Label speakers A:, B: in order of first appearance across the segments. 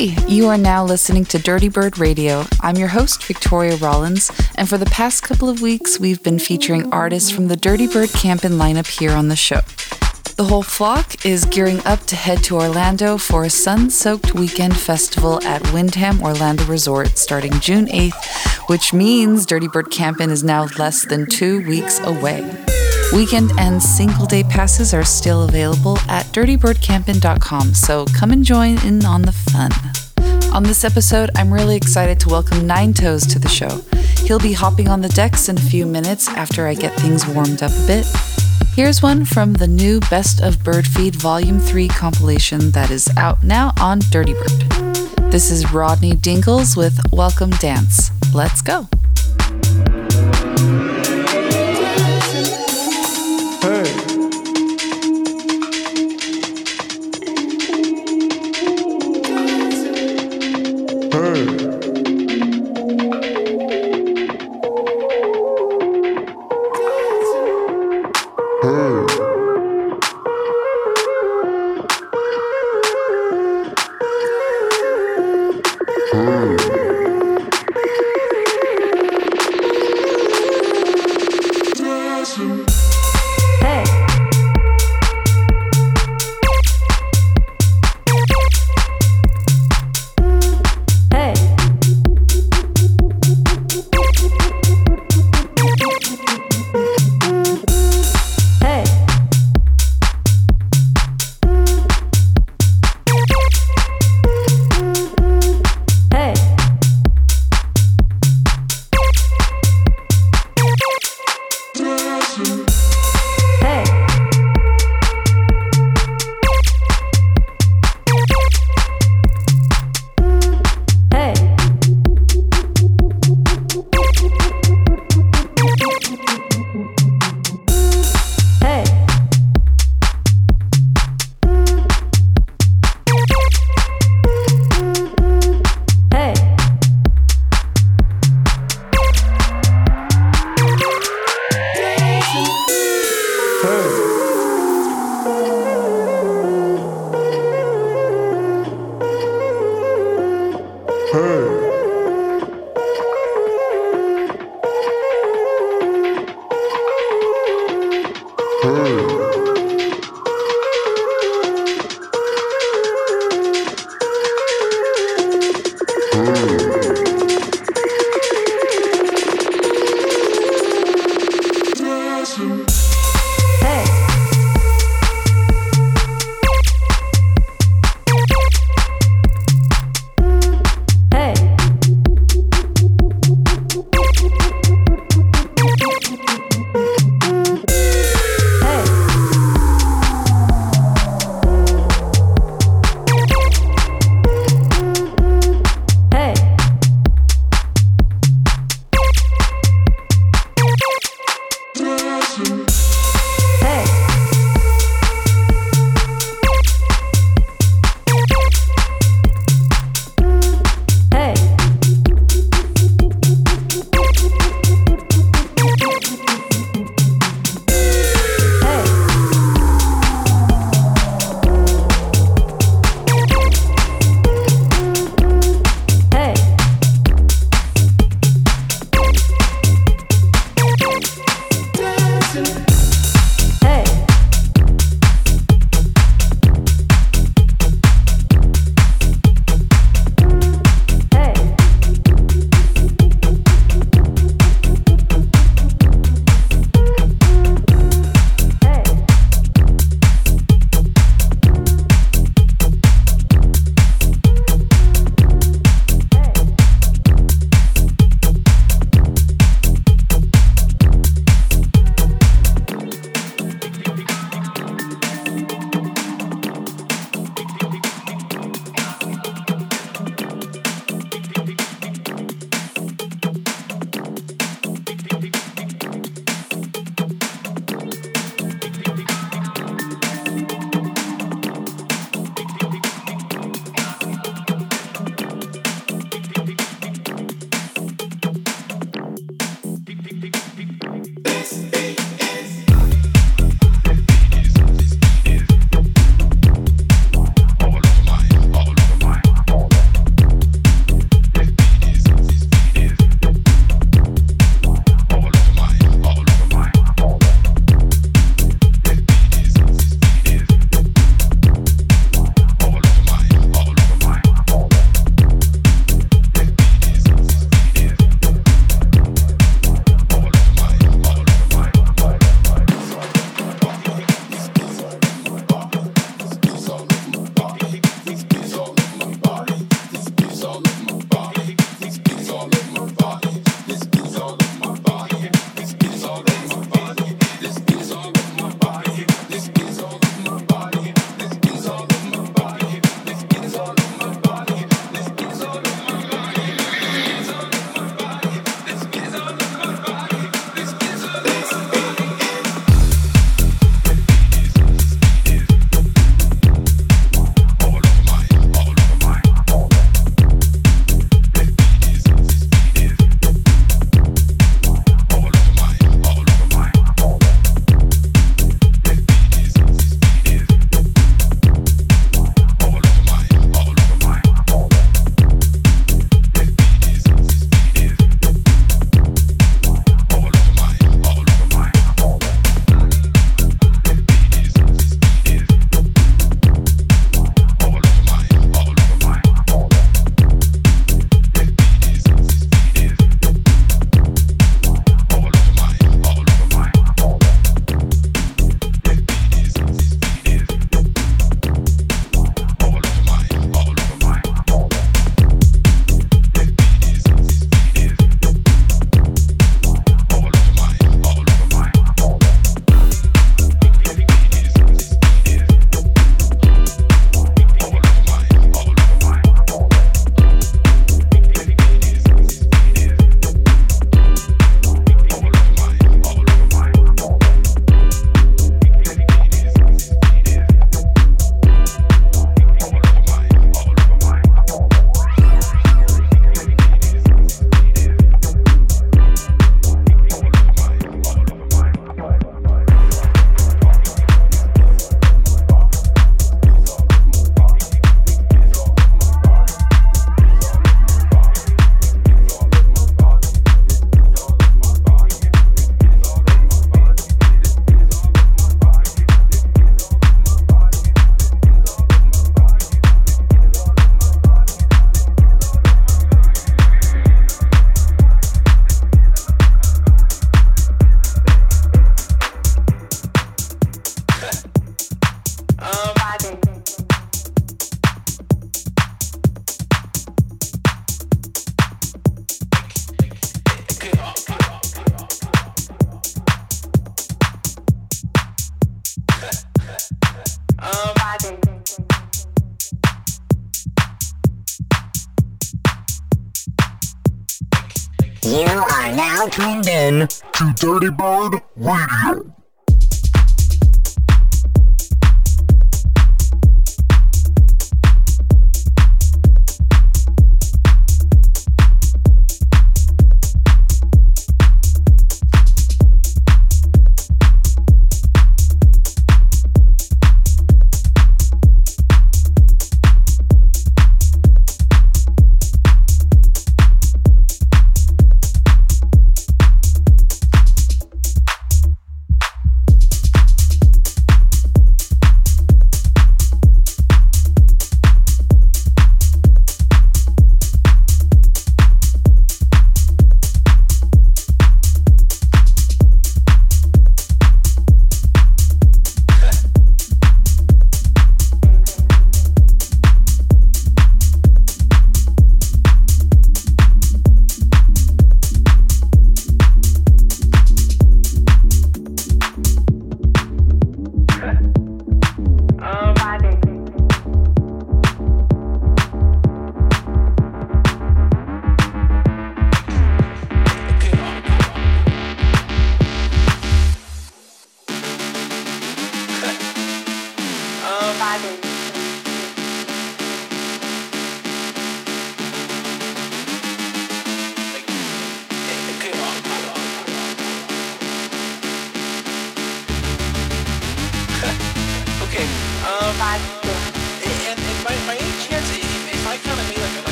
A: Hey, you are now listening to Dirtybird Radio. I'm your host, Victoria Rollins, and for the past couple of weeks, we've been featuring artists from the Dirtybird camp CampINN lineup here on the show. The whole flock is gearing up to head to Orlando for a sun soaked weekend festival at Wyndham Orlando Resort starting June 8th, which means Dirty Bird CampINN is now less than two weeks away. Weekend and single day passes are still available at dirtybirdcampinn.com, so come and join in on the fun. On this episode, I'm really excited to welcome Ninetoes to the show. He'll be hopping on the decks in a few minutes after I get things warmed up a bit. Here's one from the new Best of Birdfeed Volume 3 compilation that is out now on Dirtybird. This is Rodney Dinkles with Welcome Dance. Let's go.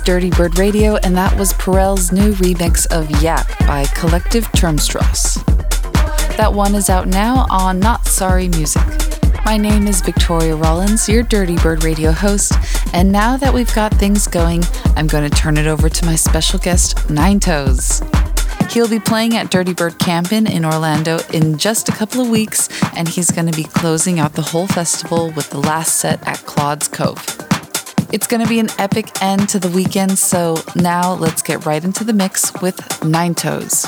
B: Dirtybird Radio,
A: and that was Perel's new remix of Yap by Kollektiv Turmstrasse. That one is out now on Not Sorry Music. My name is Victoria Rollins, your Dirtybird Radio host, and now that we've got things going, I'm going to turn it over to my special guest, Ninetoes. He'll be playing at Dirty Bird CampINN in Orlando in just a couple of weeks, and he's going to be closing out the whole festival with the last set at Claude's Cove. It's going to be an epic end to the weekend, so now let's get right into the mix with Ninetoes.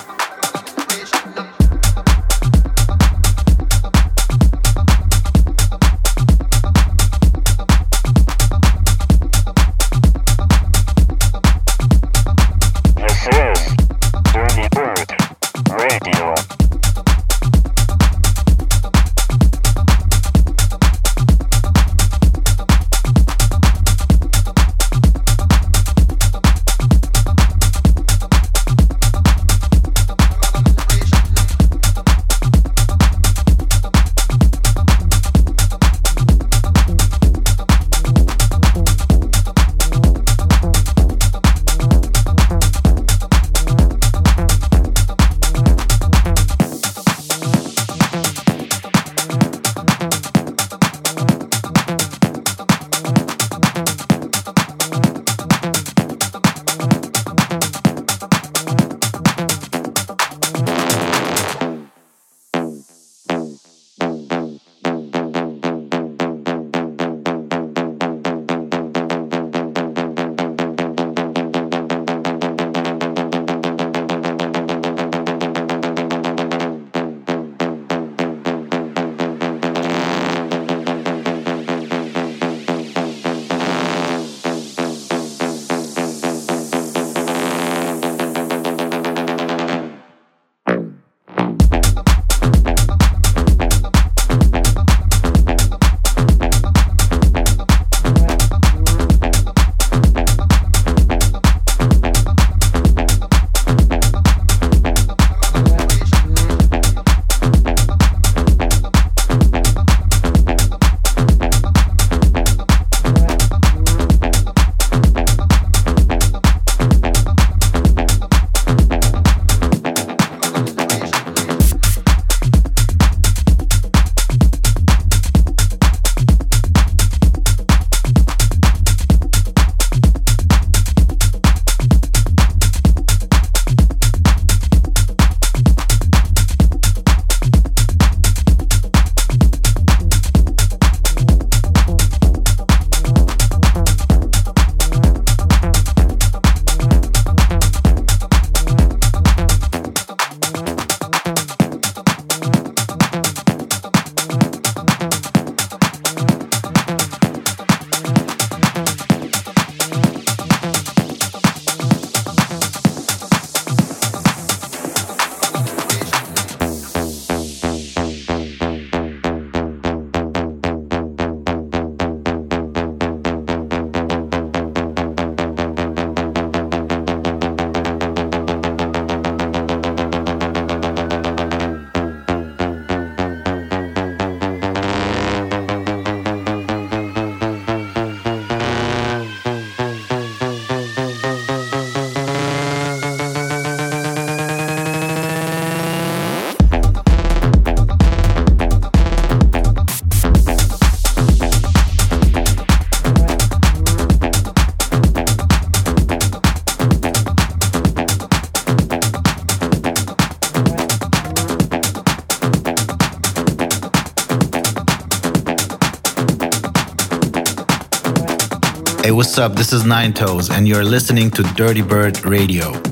C: What's up? This is Ninetoes, and you're listening to Dirtybird Radio.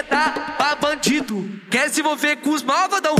D: quer dar pra bandido. Quer se envolver com os malvadão.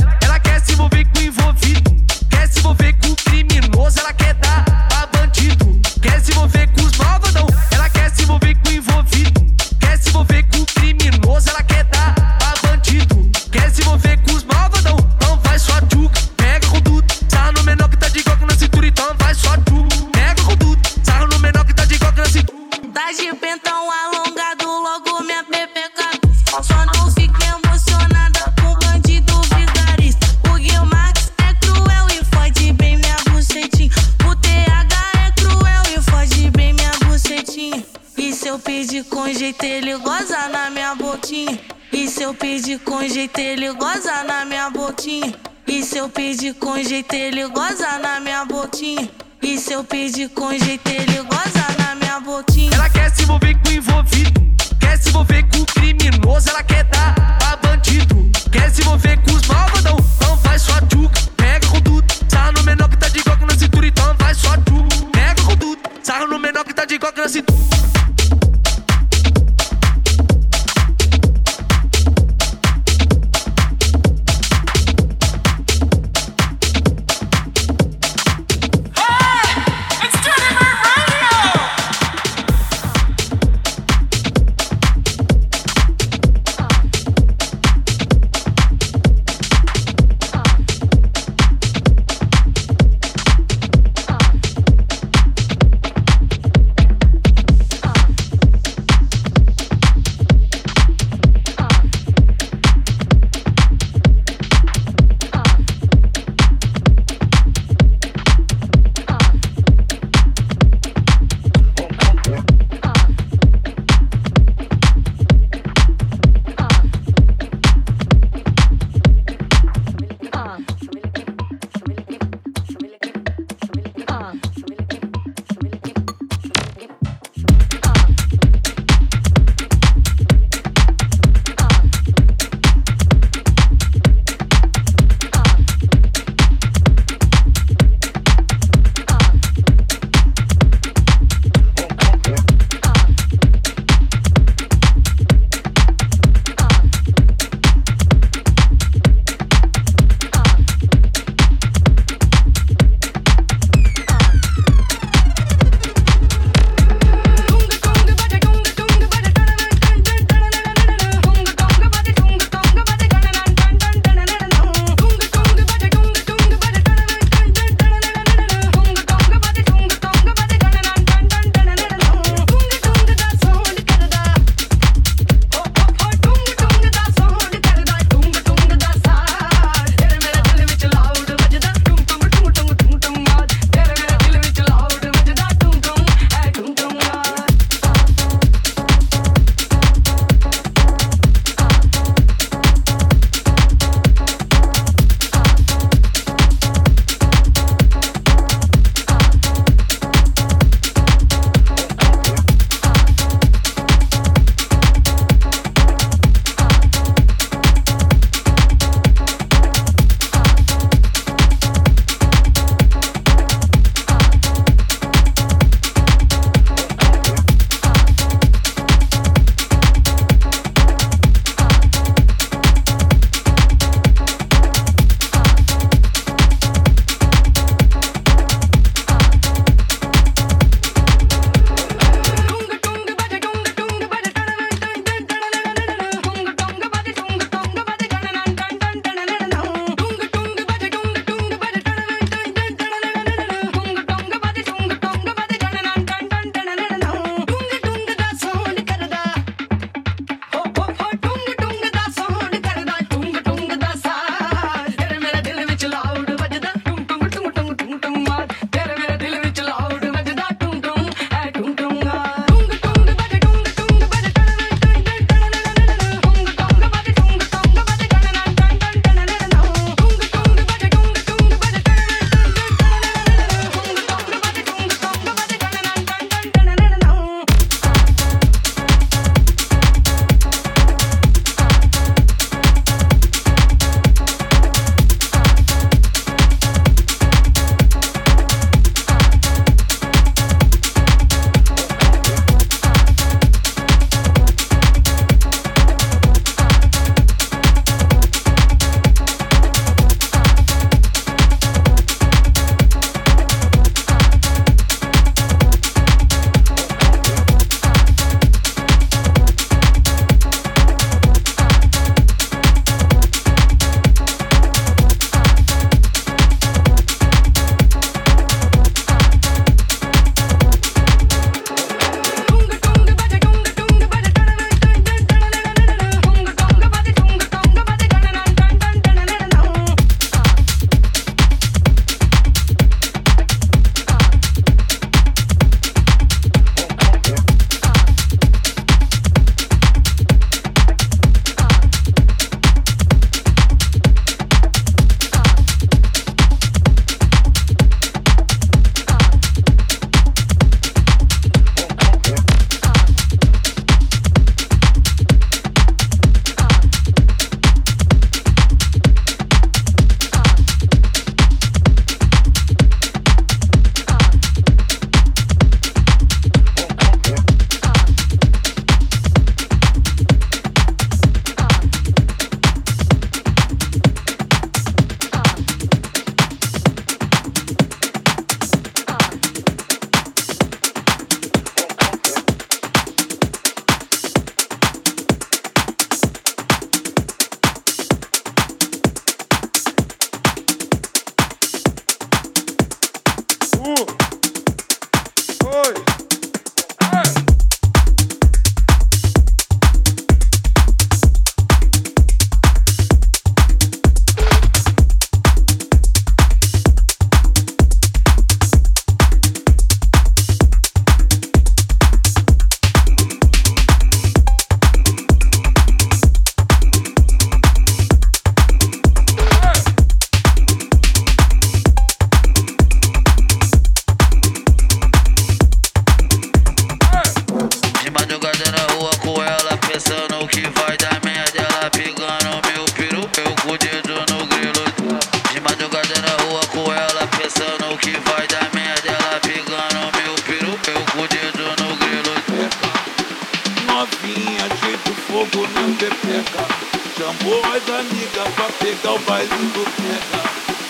E: Amigas pra pegar o baile do pega.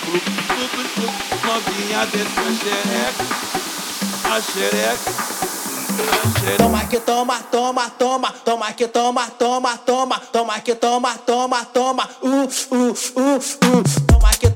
E: Tudo, tudo, novinha desce a xereca. A xereca.
F: Toma que toma, toma, toma, toma que toma, toma, toma, toma que toma, toma, toma, uh, uh, uh, uh. Toma que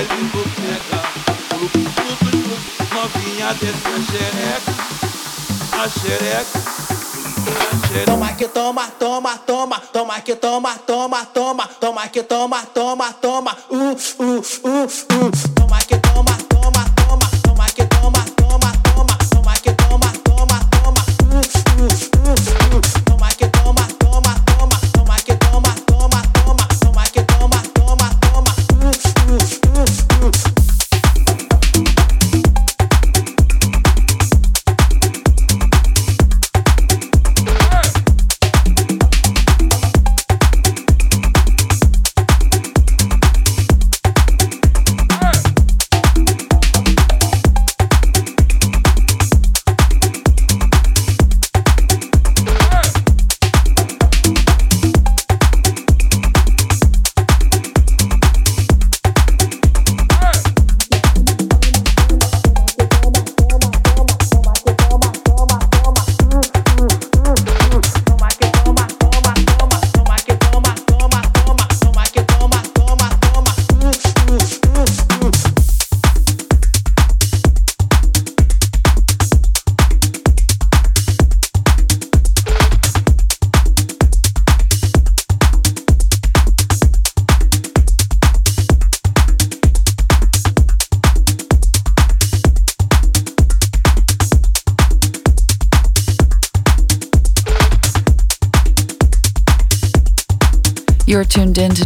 E: pegar o baile do pega. Grupo tudo, tudo, novinha desce a xereca. A xereca.
F: Toma que toma, toma, toma, toma que toma, toma, toma, toma que toma, toma, toma, uh, uh, uh, uh. Toma que toma, toma, toma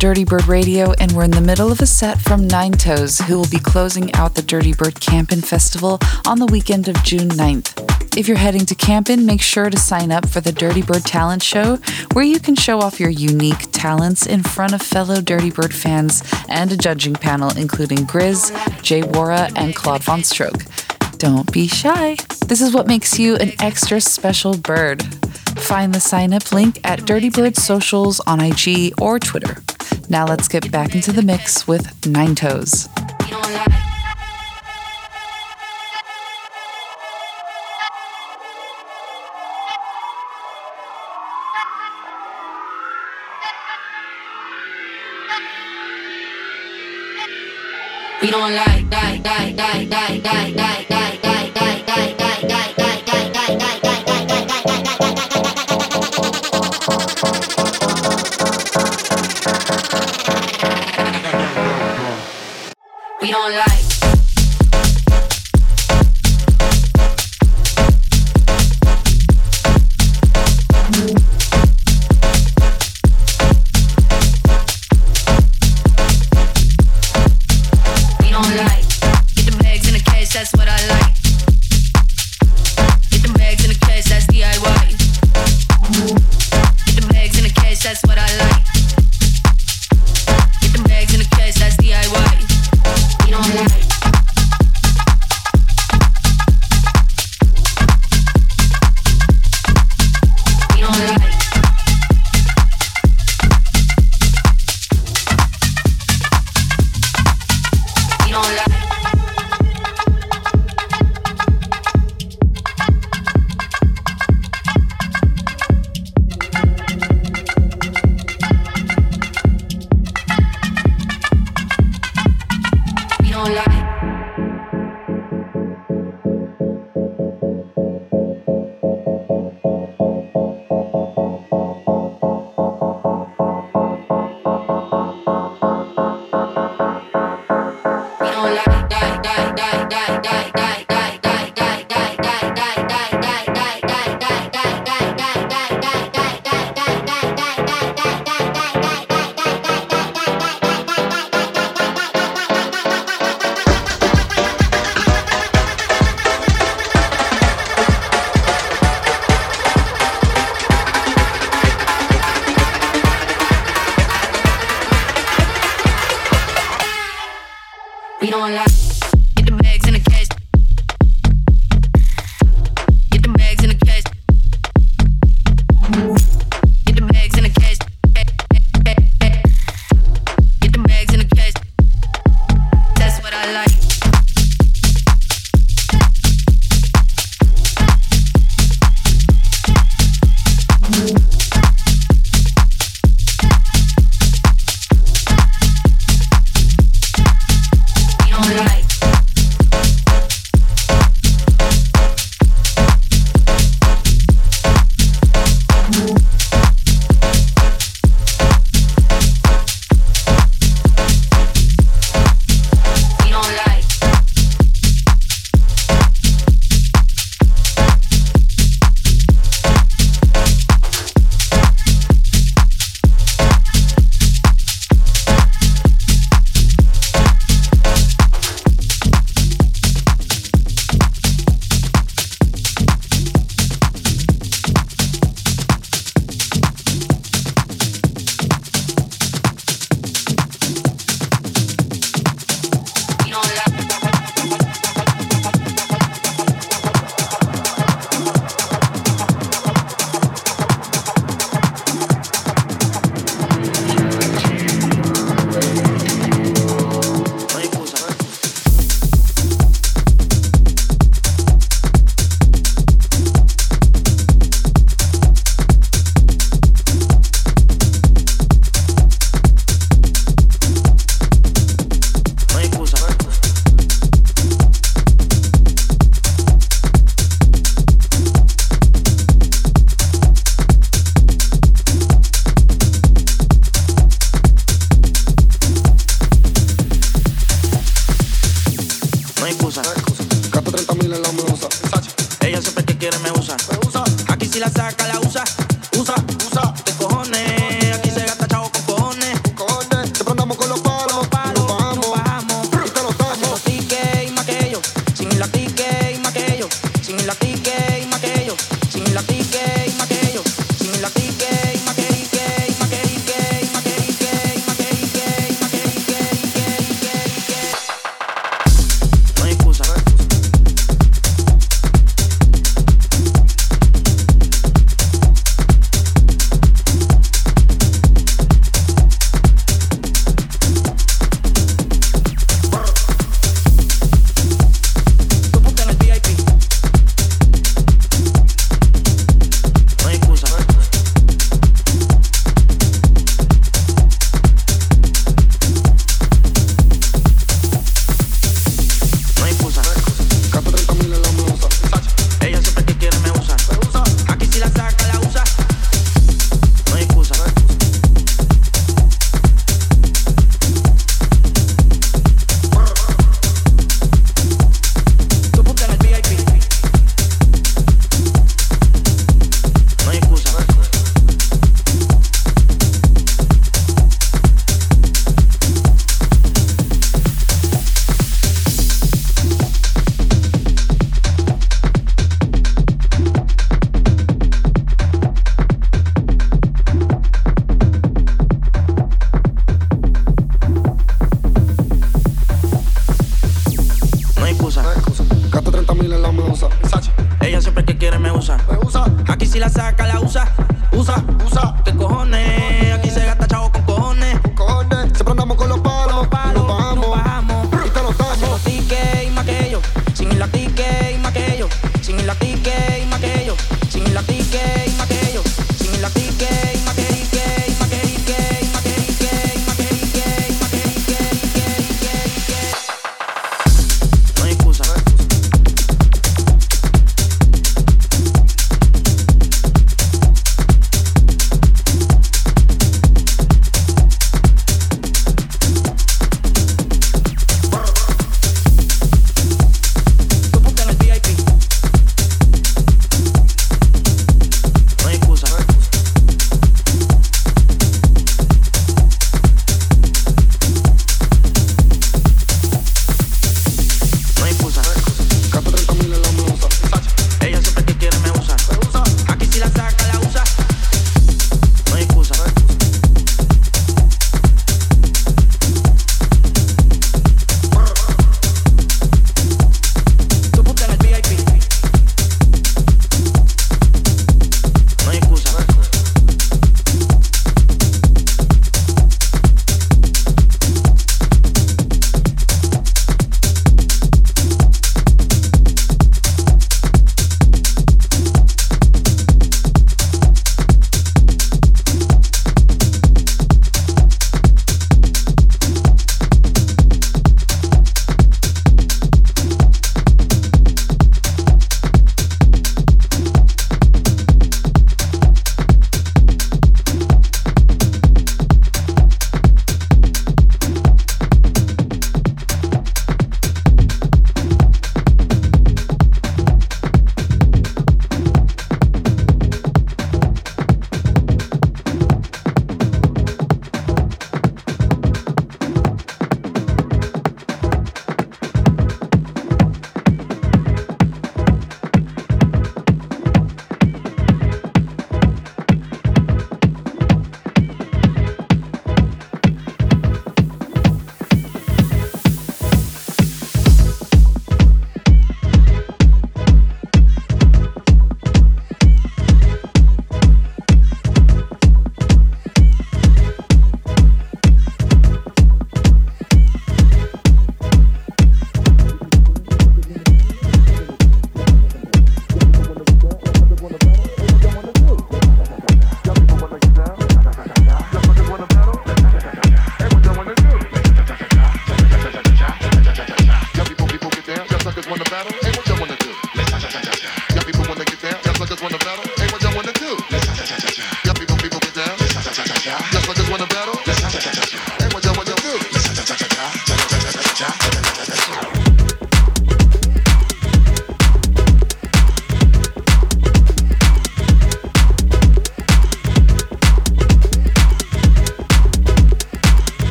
A: Dirtybird Radio, and we're in the middle of a set from Ninetoes, who will be closing out the Dirty Bird CampINN Festival on the weekend of June 9th. If you're heading to CampINN, make sure to sign up for the Dirtybird Talent Show, where you can show off your unique talents in front of fellow Dirtybird fans and a judging panel including Grizz, J.Worra, and Claude VonStroke. Don't be shy. This is what makes you an extra special bird. Find the sign up link at Dirtybird socials on IG or Twitter. Now let's get back into the mix with Ninetoes.
G: We don't like, like, like, like, like, like, like. alright. don't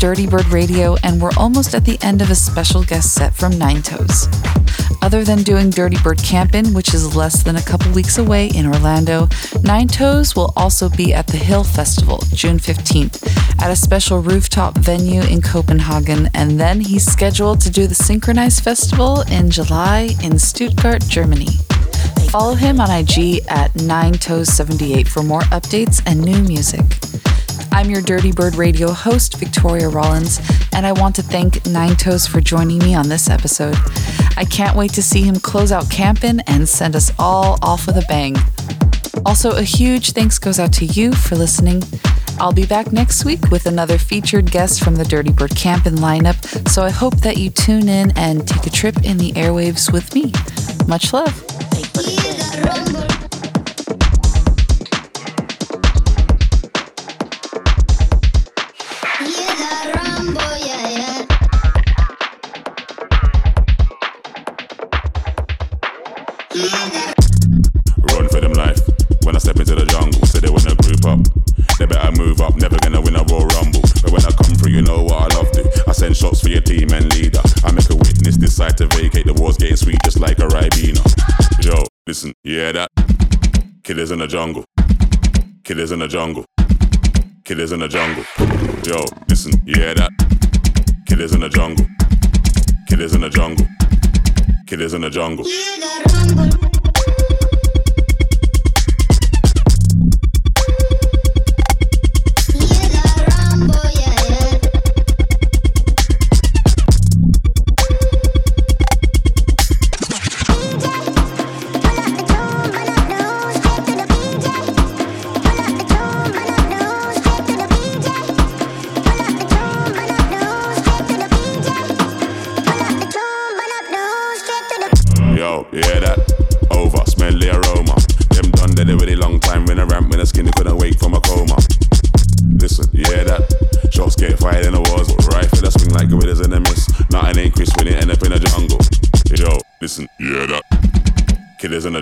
H: Dirtybird Radio,
A: and we're almost at the end of a special guest set from Ninetoes. Other than doing Dirty Bird CampINN, which is less than a couple weeks away in Orlando, Ninetoes will also be at the Hill Festival, June 15th, at a special rooftop venue in Copenhagen, and then he's scheduled to do the Synchronized Festival in July in Stuttgart, Germany. Follow him on IG at 9toes78 for more updates and new music. I'm your Dirtybird Radio host, Victoria Rollins, and I want to thank Ninetoes for joining me on this episode. I can't wait to see him close out CampINN and send us all off with a bang. Also, a huge thanks goes out to you for listening. I'll be back next week with another featured guest from the Dirty Bird CampINN lineup, so I hope that you tune in and take a trip in the airwaves with me. Much love.
I: Listen, hear that? Killers in the jungle. Killers in the jungle. Killers in the jungle. Yo, listen, Yeah, that? Killers in the jungle. Killers in the jungle. Killers in the jungle.